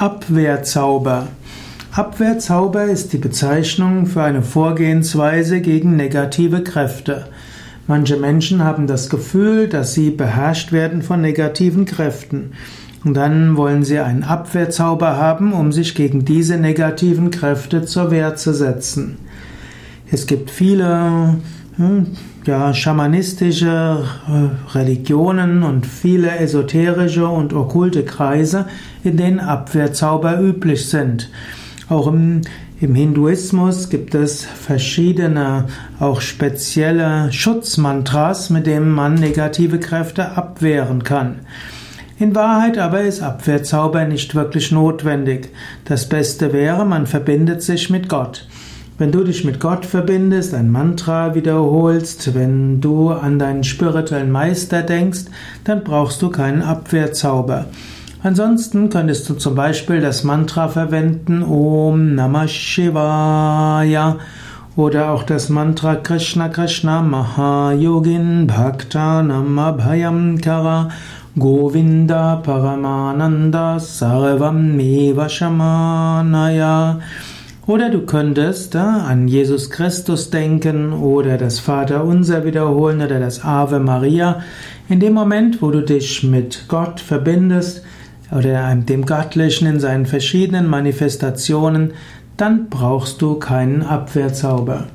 Abwehrzauber. Abwehrzauber ist die Bezeichnung für eine Vorgehensweise gegen negative Kräfte. Manche Menschen haben das Gefühl, dass sie beherrscht werden von negativen Kräften. Und dann wollen sie einen Abwehrzauber haben, um sich gegen diese negativen Kräfte zur Wehr zu setzen. Es gibt viele ja, schamanistische äh, Religionen und viele esoterische und okkulte Kreise, in denen Abwehrzauber üblich sind. Auch im, im Hinduismus gibt es verschiedene, auch spezielle Schutzmantras, mit denen man negative Kräfte abwehren kann. In Wahrheit aber ist Abwehrzauber nicht wirklich notwendig. Das Beste wäre, man verbindet sich mit Gott. Wenn du dich mit Gott verbindest, ein Mantra wiederholst, wenn du an deinen spirituellen Meister denkst, dann brauchst du keinen Abwehrzauber. Ansonsten könntest du zum Beispiel das Mantra verwenden Om Namah Shivaya oder auch das Mantra Krishna Krishna Mahayogin Bhakta Namabhayam Kara Govinda Paramananda Sarvam Meva Shamanaya oder du könntest äh, an Jesus Christus denken oder das Vaterunser wiederholen oder das Ave Maria. In dem Moment, wo du dich mit Gott verbindest oder dem Göttlichen in seinen verschiedenen Manifestationen, dann brauchst du keinen Abwehrzauber.